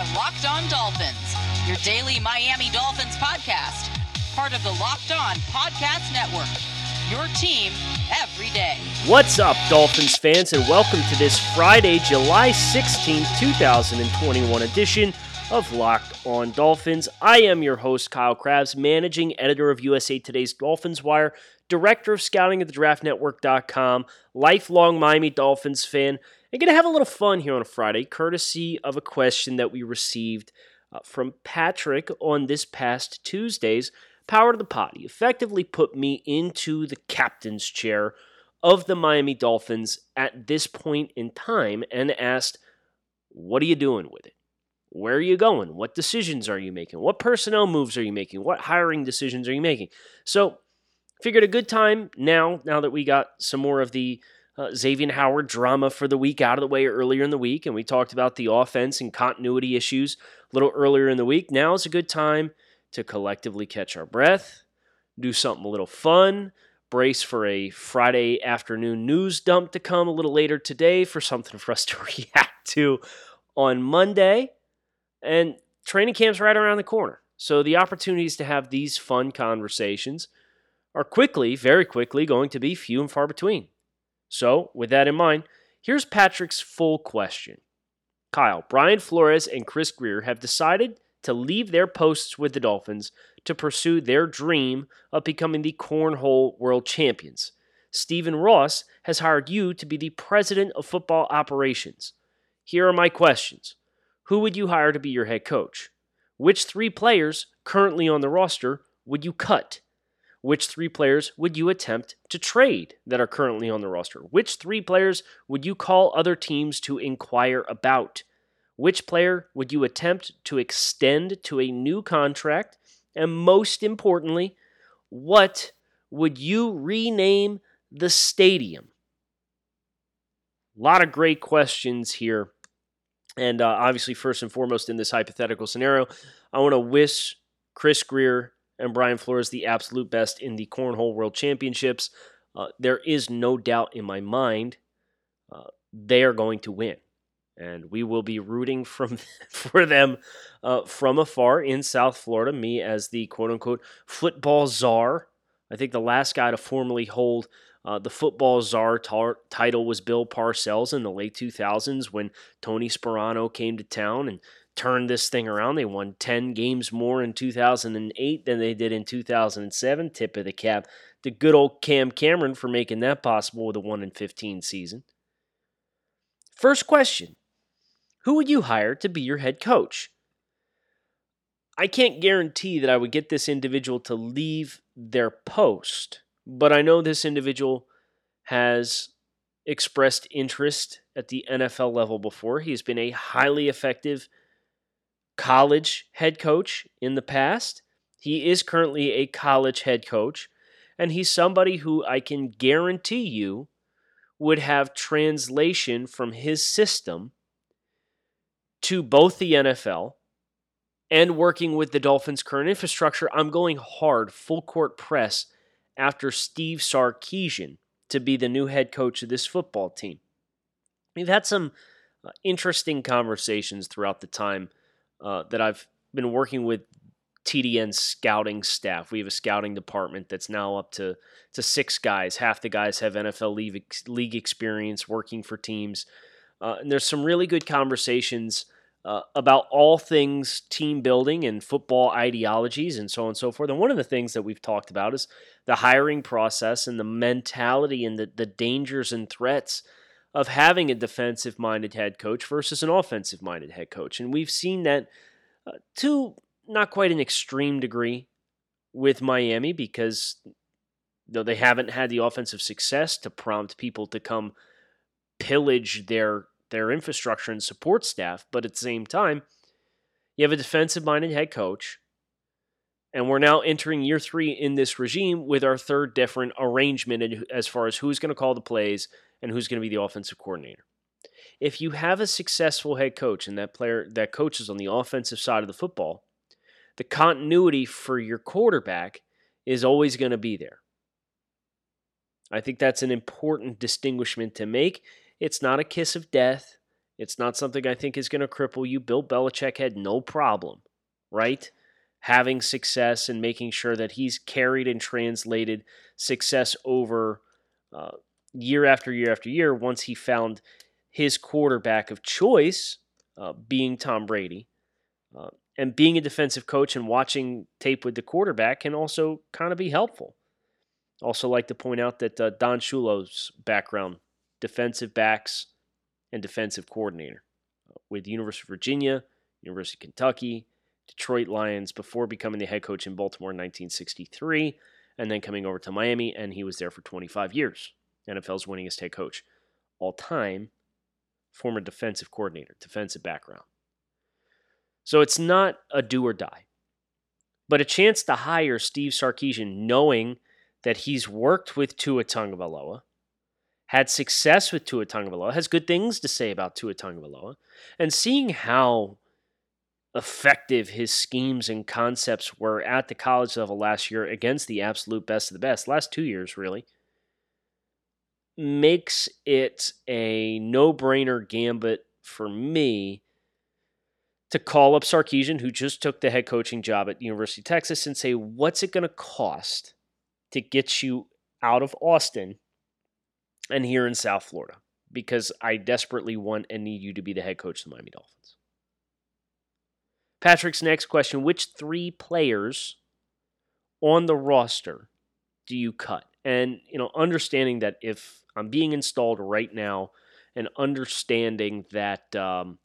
are Locked On Dolphins, your daily Miami Dolphins podcast, part of the Locked On Podcast Network. Your team every day. What's up, Dolphins fans, and welcome to this Friday, July 16th, 2021 edition of Locked On Dolphins. I am your host, Kyle Crabbs, managing editor of USA Today's Dolphins Wire, director of scouting at the draftnetwork.com, lifelong Miami Dolphins fan, I'm going to have a little fun here on a Friday, courtesy of a question that we received uh, from Patrick on this past Tuesday's Power to the Pod. Effectively put me into the captain's chair of the Miami Dolphins at this point in time and asked, What are you doing with it? Where are you going? What decisions are you making? What personnel moves are you making? What hiring decisions are you making? So, figured a good time now, now that we got some more of the uh, Xavier Howard drama for the week out of the way earlier in the week, and we talked about the offense and continuity issues a little earlier in the week. Now is a good time to collectively catch our breath, do something a little fun, brace for a Friday afternoon news dump to come a little later today for something for us to react to on Monday. And training camp's right around the corner. So the opportunities to have these fun conversations are quickly, very quickly, going to be few and far between. So, with that in mind, here's Patrick's full question. Kyle, Brian Flores, and Chris Grier have decided to leave their posts with the Dolphins to pursue their dream of becoming the Cornhole World Champions. Stephen Ross has hired you to be the president of football operations. Here are my questions Who would you hire to be your head coach? Which three players currently on the roster would you cut? Which three players would you attempt to trade that are currently on the roster? Which three players would you call other teams to inquire about? Which player would you attempt to extend to a new contract? And most importantly, what would you rename the stadium? A lot of great questions here. And uh, obviously, first and foremost, in this hypothetical scenario, I want to wish Chris Grier and Brian Flores the absolute best in the Cornhole World Championships. Uh, there is no doubt in my mind uh, they are going to win. And we will be rooting from for them uh, from afar in South Florida. Me as the quote unquote football czar. I think the last guy to formally hold uh, the football czar tar- title was Bill Parcells in the late 2000s when Tony Sparano came to town and turned this thing around. They won 10 games more in 2008 than they did in 2007. Tip of the cap to good old Cam Cameron for making that possible with a 1 in 15 season. First question Who would you hire to be your head coach? I can't guarantee that I would get this individual to leave their post, but I know this individual has expressed interest at the NFL level before. He's been a highly effective college head coach in the past. He is currently a college head coach, and he's somebody who I can guarantee you would have translation from his system to both the NFL and working with the Dolphins' current infrastructure. I'm going hard, full court press after Steve Sarkisian to be the new head coach of this football team. We've had some uh, interesting conversations throughout the time uh, that I've been working with TDN scouting staff. We have a scouting department that's now up to to six guys. Half the guys have NFL league, league experience working for teams, uh, and there's some really good conversations uh, about all things team building and football ideologies and so on and so forth. And one of the things that we've talked about is the hiring process and the mentality and the, the dangers and threats of having a defensive minded head coach versus an offensive minded head coach. And we've seen that uh, to not quite an extreme degree with Miami because though they haven't had the offensive success to prompt people to come pillage their their infrastructure and support staff, but at the same time, you have a defensive minded head coach and we're now entering year three in this regime with our third different arrangement as far as who's going to call the plays and who's going to be the offensive coordinator. If you have a successful head coach and that player that coaches on the offensive side of the football, the continuity for your quarterback is always going to be there. I think that's an important distinguishment to make. It's not a kiss of death. It's not something I think is going to cripple you. Bill Belichick had no problem, right? Having success and making sure that he's carried and translated success over uh, year after year after year once he found his quarterback of choice uh, being Tom Brady. Uh, and being a defensive coach and watching tape with the quarterback can also kind of be helpful. Also, like to point out that uh, Don Shula's background, defensive backs and defensive coordinator uh, with University of Virginia, University of Kentucky, Detroit Lions before becoming the head coach in Baltimore in 1963, and then coming over to Miami, and he was there for 25 years. NFL's winningest head coach all time, former defensive coordinator, defensive background. So it's not a do or die, but a chance to hire Steve Sarkisian knowing that he's worked with Tua Tagovailoa, had success with Tua Tagovailoa, has good things to say about Tua Tagovailoa, and seeing how effective his schemes and concepts were at the college level last year against the absolute best of the best, last two years really, makes it a no-brainer gambit for me to call up Sarkisian, who just took the head coaching job at University of Texas, and say, what's it going to cost to get you out of Austin and here in South Florida? Because I desperately want and need you to be the head coach of the Miami Dolphins. Patrick's next question Which three players on the roster do you cut? And, you know, understanding that if I'm being installed right now and understanding that, um,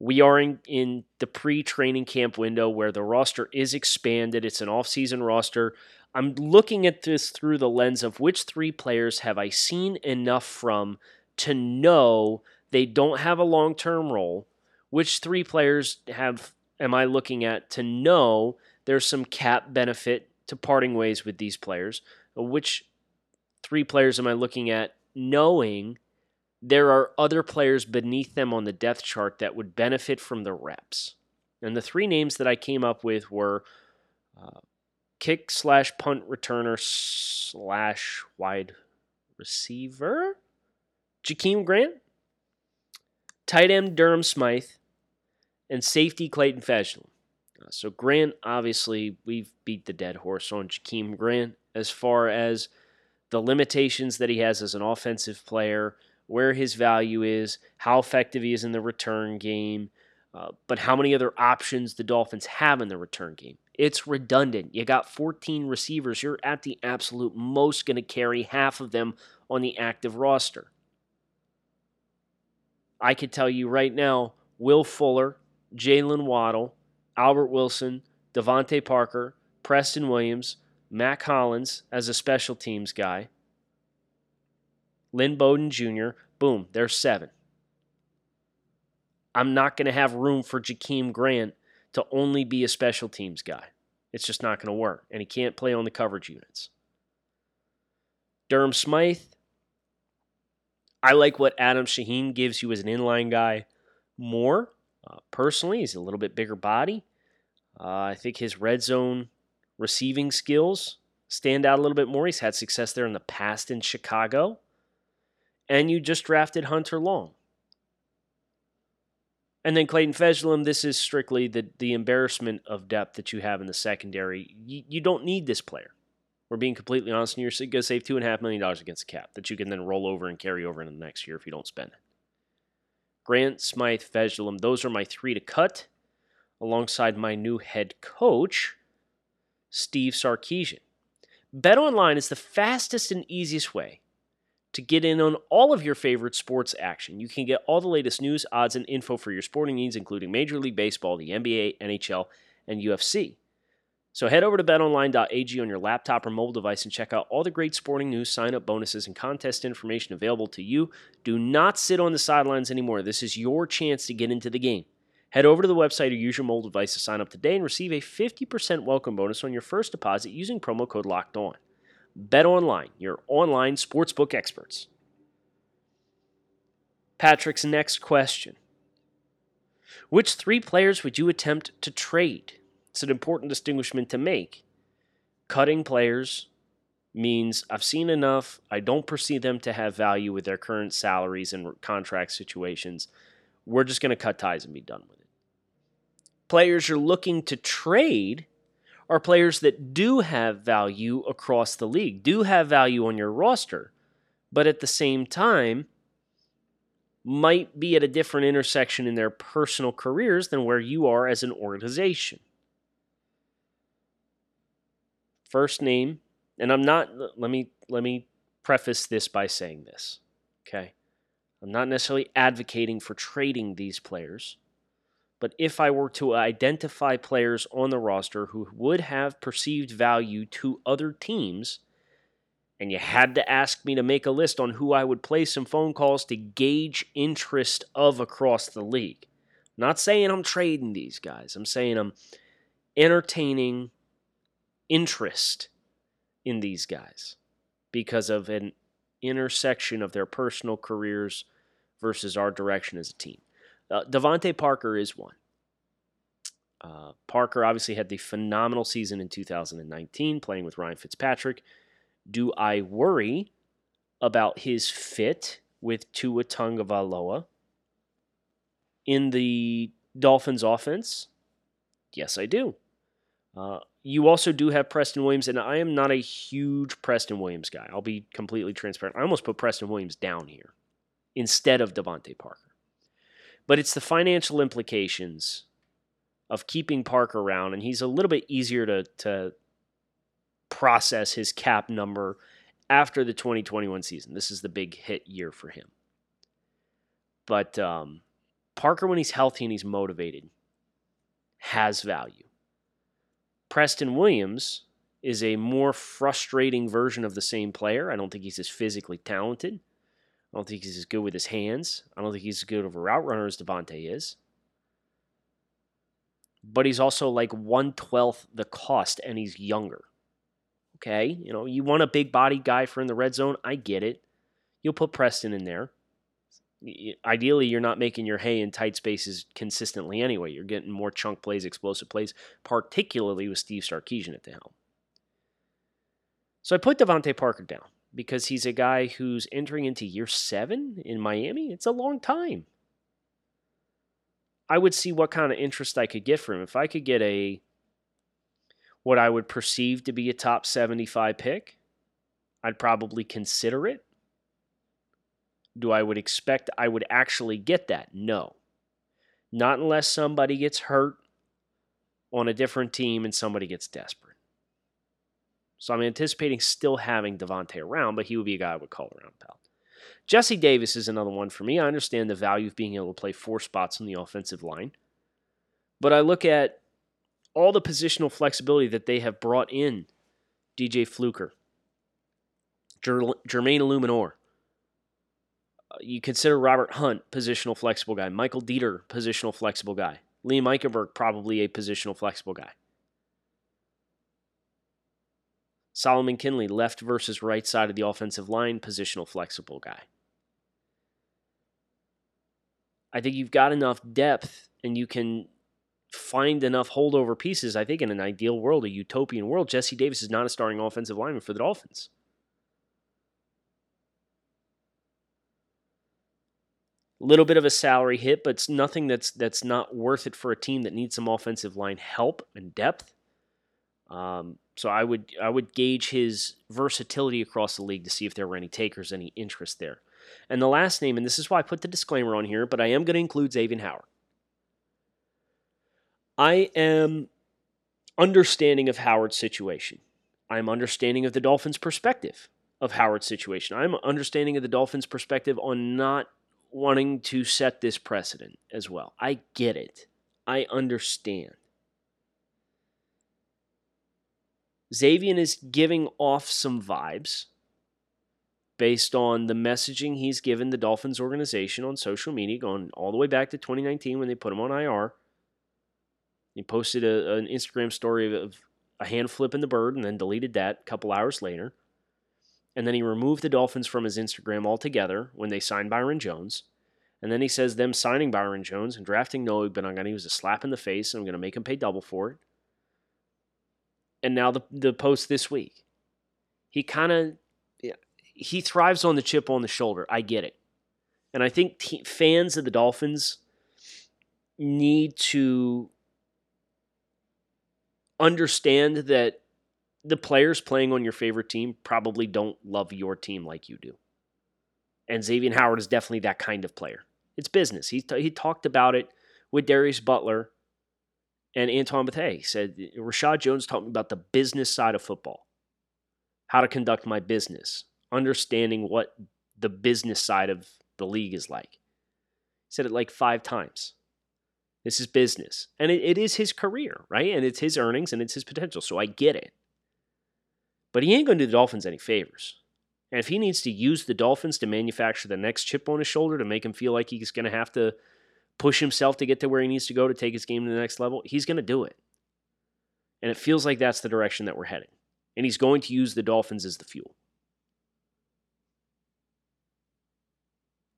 we are in, in the pre training camp window where the roster is expanded. It's an off-season roster. I'm looking at this through the lens of which three players have I seen enough from to know they don't have a long term role? Which three players have am I looking at to know there's some cap benefit to parting ways with these players? Which three players am I looking at knowing there are other players beneath them on the depth chart that would benefit from the reps. And the three names that I came up with were uh, kick slash punt returner slash wide receiver, Jakeem Grant, tight end Durham Smythe, and safety Clayton Fejedelem. Uh, so Grant, obviously, we've beat the dead horse on Jakeem Grant as far as the limitations that he has as an offensive player – where his value is, how effective he is in the return game, uh, but how many other options the Dolphins have in the return game. It's redundant. You got 14 receivers. You're at the absolute most going to carry half of them on the active roster. I could tell you right now Will Fuller, Jaylen Waddle, Albert Wilson, DeVante Parker, Preston Williams, Mack Hollins as a special teams guy, Lynn Bowden Jr., boom, there's seven. I'm not going to have room for Jakeem Grant to only be a special teams guy. It's just not going to work. And he can't play on the coverage units. Durham Smythe, I like what Adam Shaheen gives you as an inline guy more. Uh, personally, he's a little bit bigger body. Uh, I think his red zone receiving skills stand out a little bit more. He's had success there in the past in Chicago and you just drafted Hunter Long. And then Clayton Fejedelem, this is strictly the, the embarrassment of depth that you have in the secondary. You, you don't need this player. We're being completely honest, and you're going to save $2.5 million against the cap that you can then roll over and carry over into the next year if you don't spend it. Grant, Smythe, Fejedelem, those are my three to cut, alongside my new head coach, Steve Sarkisian. BetOnline is the fastest and easiest way to get in on all of your favorite sports action. You can get all the latest news, odds, and info for your sporting needs, including Major League Baseball, the NBA, NHL, and UFC. So head over to betonline.ag on your laptop or mobile device and check out all the great sporting news, sign up bonuses, and contest information available to you. Do not sit on the sidelines anymore. This is your chance to get into the game. Head over to the website or use your mobile device to sign up today and receive a 50% welcome bonus on your first deposit using promo code LOCKED ON. Bet Online, your online sportsbook experts. Patrick's next question Which three players would you attempt to trade? It's an important distinguishment to make. Cutting players means I've seen enough. I don't perceive them to have value with their current salaries and contract situations. We're just going to cut ties and be done with it. Players you're looking to trade are players that do have value across the league, do have value on your roster, but at the same time, might be at a different intersection in their personal careers than where you are as an organization. First name, and I'm not let me let me preface this by saying this. Okay? I'm not necessarily advocating for trading these players, but if I were to identify players on the roster who would have perceived value to other teams, and you had to ask me to make a list on who I would play some phone calls to gauge interest of across the league. Not saying I'm trading these guys. I'm saying I'm entertaining interest in these guys because of an intersection of their personal careers versus our direction as a team. Uh, DeVante Parker is one. Uh, Parker obviously had the phenomenal season in 2019 playing with Ryan Fitzpatrick. Do I worry about his fit with Tua Tagovailoa in the Dolphins offense? Yes, I do. Uh, you also do have Preston Williams, and I am not a huge Preston Williams guy. I'll be completely transparent. I almost put Preston Williams down here instead of DeVante Parker. But it's the financial implications of keeping Parker around, and he's a little bit easier to, to process his cap number after the 2021 season. This is the big hit year for him. But um, Parker, when he's healthy and he's motivated, has value. Preston Williams is a more frustrating version of the same player. I don't think he's as physically talented. I don't think he's as good with his hands. I don't think he's as good of a route runner as DeVante is. But he's also like one twelfth the cost, and he's younger. Okay, you know, you want a big body guy for in the red zone. I get it. You'll put Preston in there. Ideally, you're not making your hay in tight spaces consistently anyway. You're getting more chunk plays, explosive plays, particularly with Steve Sarkisian at the helm. So I put DeVante Parker down because he's a guy who's entering into year seven in Miami. It's a long time. I would see what kind of interest I could get for him. If I could get a what I would perceive to be a top 75 pick, I'd probably consider it. Do I would expect I would actually get that? No. Not unless somebody gets hurt on a different team and somebody gets desperate. So I'm anticipating still having DeVante around, but he would be a guy I would call around, pal. Jesse Davis is another one for me. I understand the value of being able to play four spots on the offensive line. But I look at all the positional flexibility that they have brought in DJ Fluker, Jermaine Eluemunor. You consider Robert Hunt positional flexible guy, Michael Deiter positional flexible guy, Liam Eichenberg probably a positional flexible guy. Solomon Kindley, left versus right side of the offensive line, positional flexible guy. I think you've got enough depth and you can find enough holdover pieces. I think in an ideal world, a utopian world, Jesse Davis is not a starting offensive lineman for the Dolphins. Little bit of a salary hit, but it's nothing that's that's not worth it for a team that needs some offensive line help and depth. Um, so I would I would gauge his versatility across the league to see if there were any takers, any interest there. And the last name, and this is why I put the disclaimer on here, but I am going to include Xavier Howard. I am understanding of Howard's situation. I'm understanding of the Dolphins' perspective of Howard's situation. I'm understanding of the Dolphins' perspective on not wanting to set this precedent as well. I get it. I understand. Xavier is giving off some vibes based on the messaging he's given the Dolphins organization on social media, going all the way back to 2019 when they put him on IR. He posted a, an Instagram story of a hand flipping the bird and then deleted that a couple hours later. And then he removed the Dolphins from his Instagram altogether when they signed Byron Jones. And then he says them signing Byron Jones and drafting Noah Igbinoghene was a slap in the face, and I'm going to make him pay double for it. And now the, the post this week. He kind of he thrives on the chip on the shoulder. I get it. And I think fans of the Dolphins need to understand that the players playing on your favorite team probably don't love your team like you do. And Xavier Howard is definitely that kind of player. It's business. He, t- he talked about it with Darius Butler and Antoine Bethea. He said, Reshad Jones taught me about the business side of football, how to conduct my business, understanding what the business side of the league is like. He said it like five times. This is business. And it, it is his career, right? And it's his earnings and it's his potential. So I get it. But he ain't going to do the Dolphins any favors. And if he needs to use the Dolphins to manufacture the next chip on his shoulder to make him feel like he's going to have to push himself to get to where he needs to go to take his game to the next level, he's going to do it. And it feels like that's the direction that we're heading. And he's going to use the Dolphins as the fuel.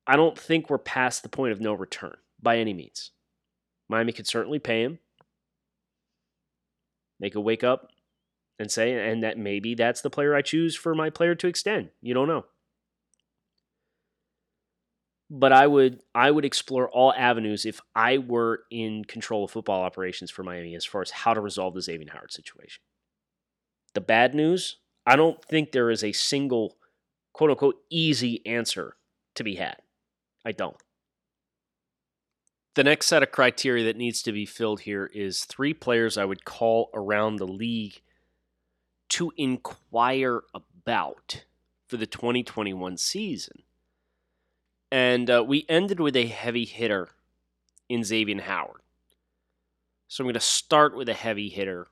I don't think we're past the point of no return by any means. Miami could certainly pay him. They could wake up and say, and that maybe that's the player I choose for my player to extend. You don't know. But I would I would explore all avenues if I were in control of football operations for Miami as far as how to resolve the Xavier Howard situation. The bad news, I don't think there is a single quote unquote easy answer to be had. I don't. The next set of criteria that needs to be filled here is three players I would call around the league to inquire about for the 2021 season. And uh, we ended with a heavy hitter in Xavier Howard. So I'm going to start with a heavy hitter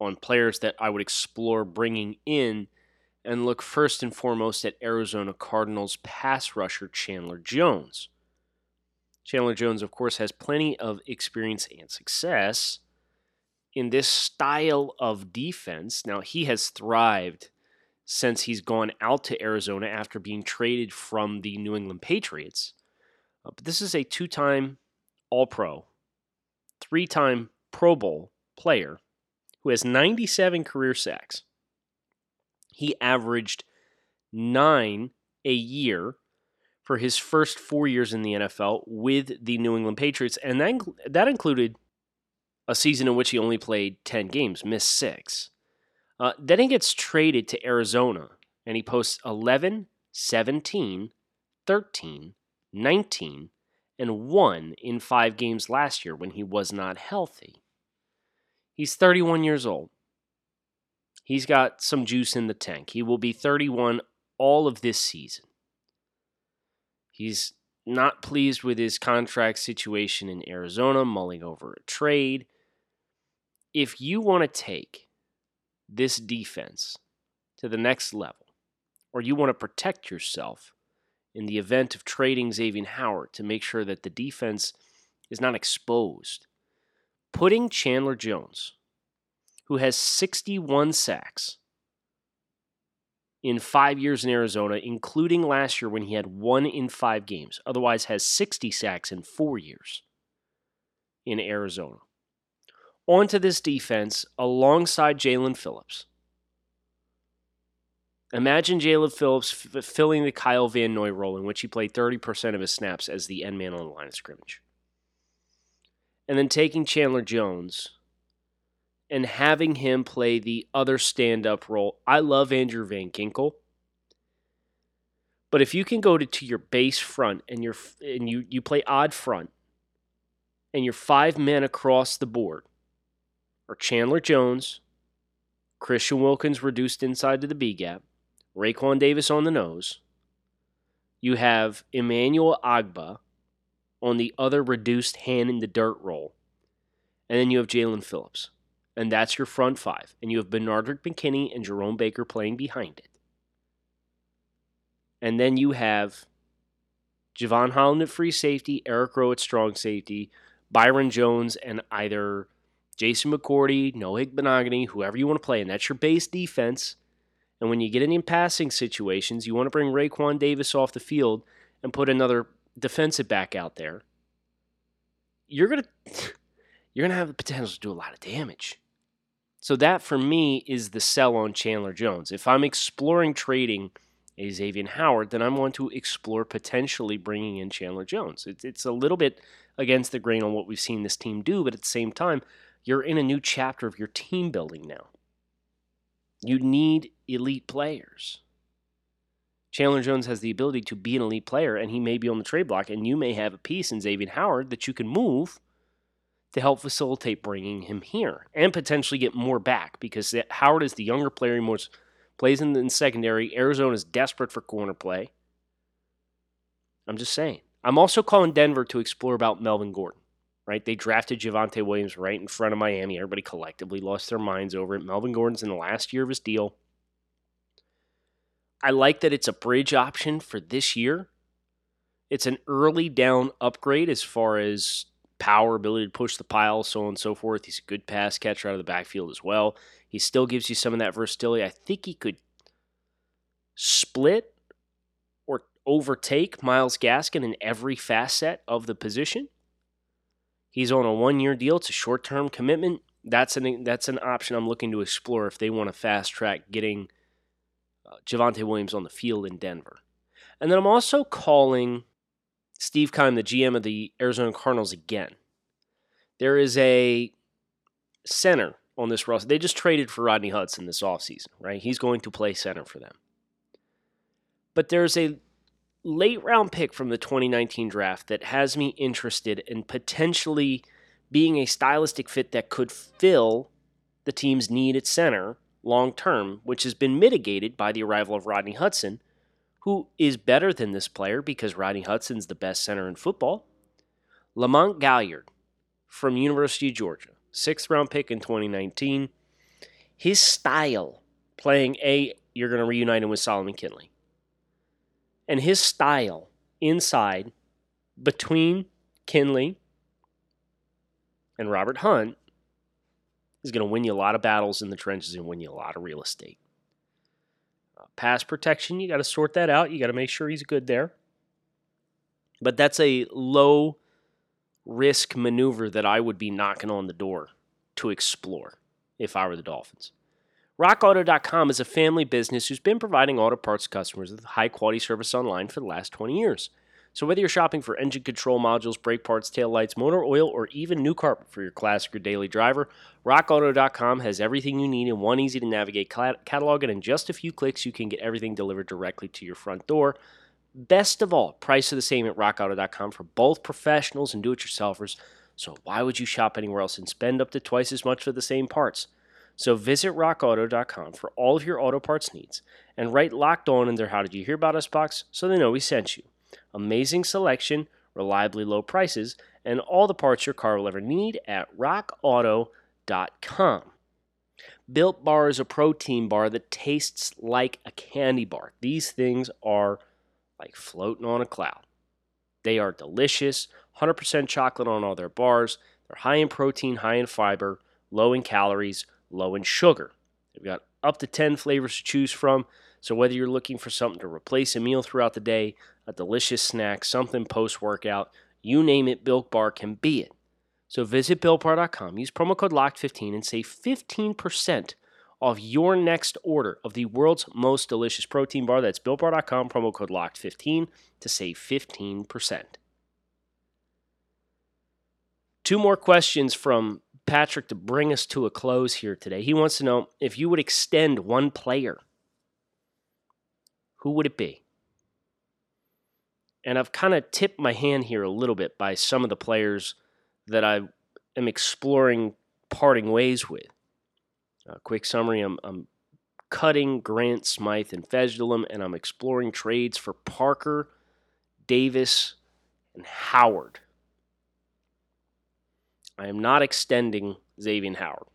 on players that I would explore bringing in and look first and foremost at Arizona Cardinals pass rusher Chandler Jones. Chandler Jones, of course, has plenty of experience and success in this style of defense. Now, he has thrived since he's gone out to Arizona after being traded from the New England Patriots. Uh, but this is a two time All Pro, three time Pro Bowl player who has 97 career sacks he averaged nine a year for his first four years in the NFL with the New England Patriots, and that, that included a season in which he only played 10 games, missed six. Uh, then he gets traded to Arizona, and he posts 11, 17, 13, 19, and 1 in five games last year when he was not healthy. He's 31 years old. He's got some juice in the tank. He will be 31 all of this season. He's not pleased with his contract situation in Arizona, mulling over a trade. If you want to take this defense to the next level, or you want to protect yourself in the event of trading Xavier Howard to make sure that the defense is not exposed, putting Chandler Jones who has 61 sacks in five years in Arizona, including last year when he had one in five games. Otherwise, has 60 sacks in four years in Arizona. Onto this defense alongside Jaelan Phillips. Imagine Jaelan Phillips f- filling the Kyle Van Noy role in which he played 30% of his snaps as the end man on the line of scrimmage. And then taking Chandler Jones and having him play the other stand up role. I love Andrew Van Ginkel. But if you can go to, to your base front and you and you, you play odd front and you're five men across the board, or Chandler Jones, Christian Wilkins reduced inside to the B gap, Raekwon Davis on the nose, you have Emmanuel Ogbah on the other reduced hand in the dirt roll. and then you have Jaelan Phillips and that's your front five. And you have Benardrick McKinney and Jerome Baker playing behind it. And then you have Jevon Holland at free safety, Eric Rowe at strong safety, Byron Jones, and either Jason McCourty, Noah Igbinoghene, whoever you want to play. And that's your base defense. And when you get in passing situations, you want to bring Raekwon Davis off the field and put another defensive back out there. You're gonna you're gonna have the potential to do a lot of damage. So that for me is the sell on Chandler Jones. If I'm exploring trading a Xavier Howard, then I'm going to explore potentially bringing in Chandler Jones. It's, it's a little bit against the grain on what we've seen this team do, but at the same time, you're in a new chapter of your team building now. You need elite players. Chandler Jones has the ability to be an elite player, and he may be on the trade block, and you may have a piece in Xavier Howard that you can move to help facilitate bringing him here and potentially get more back because Howard is the younger player. He more plays in the secondary. Arizona is desperate for corner play. I'm just saying. I'm also calling Denver to explore about Melvin Gordon. Right? They drafted Javonte Williams right in front of Miami. Everybody collectively lost their minds over it. Melvin Gordon's in the last year of his deal. I like that it's a bridge option for this year. It's an early down upgrade as far as power, ability to push the pile, so on and so forth. He's a good pass catcher out of the backfield as well. He still gives you some of that versatility. I think he could split or overtake Myles Gaskin in every facet of the position. He's on a one-year deal. It's a short-term commitment. That's an that's an option I'm looking to explore if they want to fast track getting uh, Javonte Williams on the field in Denver. And then I'm also calling Steve Keim, the GM of the Arizona Cardinals, again. There is a center on this roster. They just traded for Rodney Hudson this offseason, right? He's going to play center for them. But there's a late round pick from the 2019 draft that has me interested in potentially being a stylistic fit that could fill the team's need at center long term, which has been mitigated by the arrival of Rodney Hudson who is better than this player because Rodney Hudson's the best center in football. Lamont Gaillard from University of Georgia, sixth round pick in 2019. His style playing A, you're going to reunite him with Solomon Kindley. And his style inside between Kindley and Robert Hunt is going to win you a lot of battles in the trenches and win you a lot of real estate. Uh, pass protection, you got to sort that out. You got to make sure he's good there. But that's a low risk maneuver that I would be knocking on the door to explore if I were the Dolphins. RockAuto.com is a family business who's been providing auto parts customers with high quality service online for the last 20 years. So, whether you're shopping for engine control modules, brake parts, tail lights, motor oil, or even new carpet for your classic or daily driver, RockAuto.com has everything you need in one easy to navigate catalog, and in just a few clicks, you can get everything delivered directly to your front door. Best of all, prices are the same at RockAuto.com for both professionals and do it yourselfers. So, why would you shop anywhere else and spend up to twice as much for the same parts? So visit rockauto.com for all of your auto parts needs and write locked on in their How Did You Hear About Us box so they know we sent you. Amazing selection, reliably low prices, and all the parts your car will ever need at rockauto.com. Built Bar is a protein bar that tastes like a candy bar. These things are like floating on a cloud. They are delicious, 100% chocolate on all their bars. They're high in protein, high in fiber, low in calories, low in sugar. They've got up to 10 flavors to choose from. So, whether you're looking for something to replace a meal throughout the day, a delicious snack, something post workout, you name it, Built Bar can be it. So, visit BuiltBar.com, use promo code LOCKED15 and save 15% off your next order of the world's most delicious protein bar. That's BuiltBar.com, promo code LOCKED15 to save 15%. Two more questions from Patrick to bring us to a close here today. He wants to know if you would extend one player who would it be? And I've kind of tipped my hand here a little bit by some of the players that I am exploring parting ways with. A quick summary I'm, I'm cutting Grant, Smythe, and Fejedelem, and I'm exploring trades for Parker, Davis, and Howard. I am not extending Xavier Howard.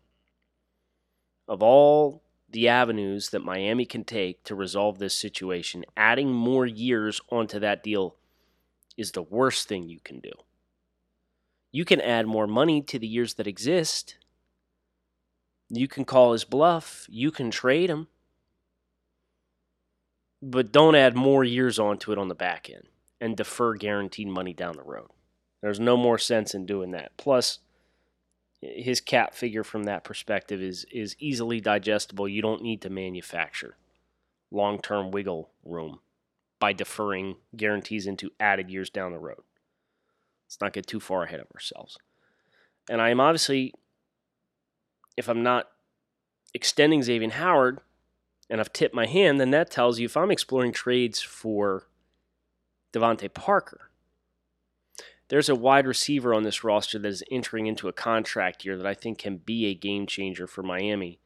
Of all the avenues that Miami can take to resolve this situation, adding more years onto that deal is the worst thing you can do. You can add more money to the years that exist. You can call his bluff. You can trade him. But don't add more years onto it on the back end and defer guaranteed money down the road. There's no more sense in doing that. Plus, his cap figure from that perspective is is easily digestible. You don't need to manufacture long term wiggle room by deferring guarantees into added years down the road. Let's not get too far ahead of ourselves. And I am obviously, if I'm not extending Xavier Howard and I've tipped my hand, then that tells you if I'm exploring trades for DeVante Parker, there's a wide receiver on this roster that is entering into a contract year that I think can be a game changer for Miami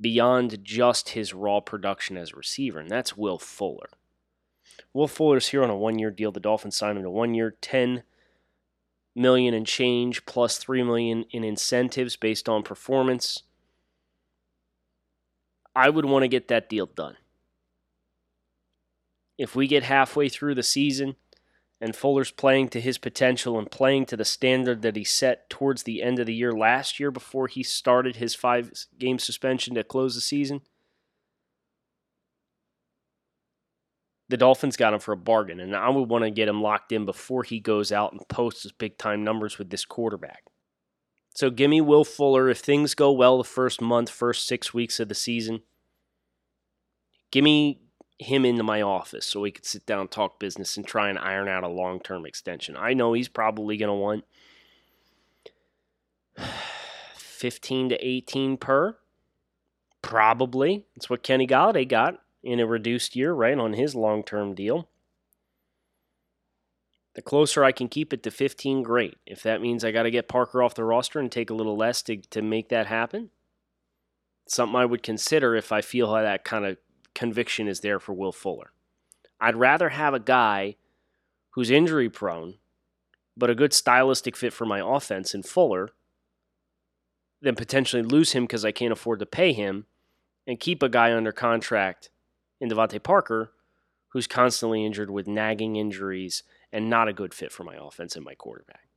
beyond just his raw production as a receiver, and that's Will Fuller. Will Fuller's here on a one year deal. The Dolphins signed him to one year, 10 million in change plus 3 million in incentives based on performance. I would want to get that deal done. If we get halfway through the season and Fuller's playing to his potential and playing to the standard that he set towards the end of the year last year before he started his five game suspension to close the season. The Dolphins got him for a bargain, and I would want to get him locked in before he goes out and posts his big time numbers with this quarterback. So give me Will Fuller. If things go well the first month, first six weeks of the season, give me him into my office so we could sit down talk business and try and iron out a long term extension. I know he's probably going to want 15 to 18 per. Probably. That's what Kenny Golladay got in a reduced year, right, on his long term deal. The closer I can keep it to 15, great. If that means I got to get Parker off the roster and take a little less to, to make that happen, something I would consider if I feel that kind of conviction is there for Will Fuller. I'd rather have a guy who's injury prone, but a good stylistic fit for my offense in Fuller than potentially lose him because I can't afford to pay him and keep a guy under contract in DeVante Parker who's constantly injured with nagging injuries and not a good fit for my offense and my quarterback.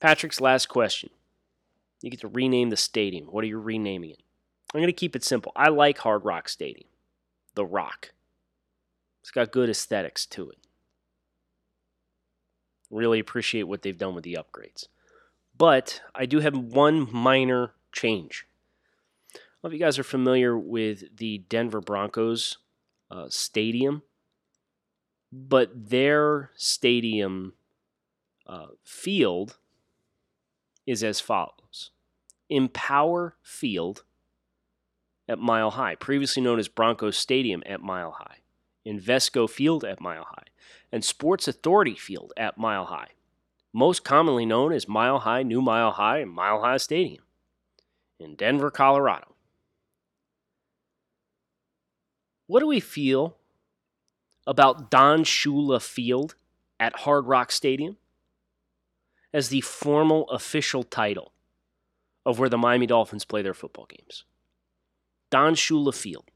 Patrick's last question. You get to rename the stadium. What are you renaming it? I'm going to keep it simple. I like Hard Rock Stadium, The Rock. It's got good aesthetics to it. Really appreciate what they've done with the upgrades. But I do have one minor change. I don't know if you guys are familiar with the Denver Broncos uh, stadium, but their stadium uh, field is as follows Empower Field at Mile High, previously known as Broncos Stadium at Mile High, Invesco Field at Mile High, and Sports Authority Field at Mile High, most commonly known as Mile High, New Mile High, and Mile High Stadium in Denver, Colorado. What do we feel about Don Shula Field at Hard Rock Stadium as the formal official title of where the Miami Dolphins play their football games? Don Shula Field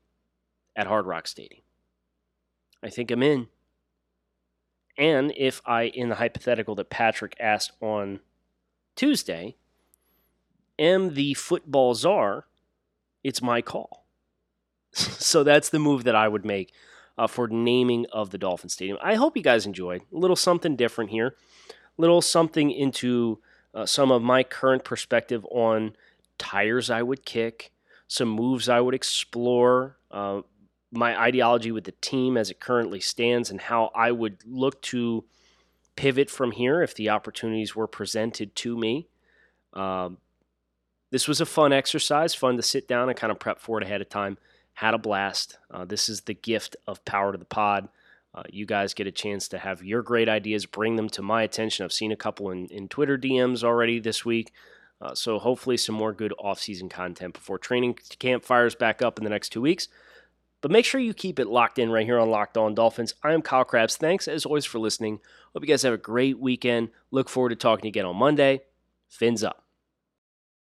at Hard Rock Stadium. I think I'm in. And if I, in the hypothetical that Patrick asked on Tuesday, am the football czar, it's my call. so that's the move that I would make uh, for naming of the Dolphin Stadium. I hope you guys enjoyed. A little something different here, a little something into uh, some of my current perspective on tires I would kick, some moves I would explore, uh, my ideology with the team as it currently stands, and how I would look to pivot from here if the opportunities were presented to me. Um, this was a fun exercise, fun to sit down and kind of prep for it ahead of time. Had a blast. Uh, this is the gift of power to the pod. Uh, you guys get a chance to have your great ideas, bring them to my attention. I've seen a couple in, in Twitter DMs already this week. Uh, so hopefully some more good off-season content before training camp fires back up in the next two weeks. But make sure you keep it locked in right here on Locked On Dolphins. I am Kyle Crabbs. Thanks as always for listening. Hope you guys have a great weekend. Look forward to talking again on Monday. Fins up.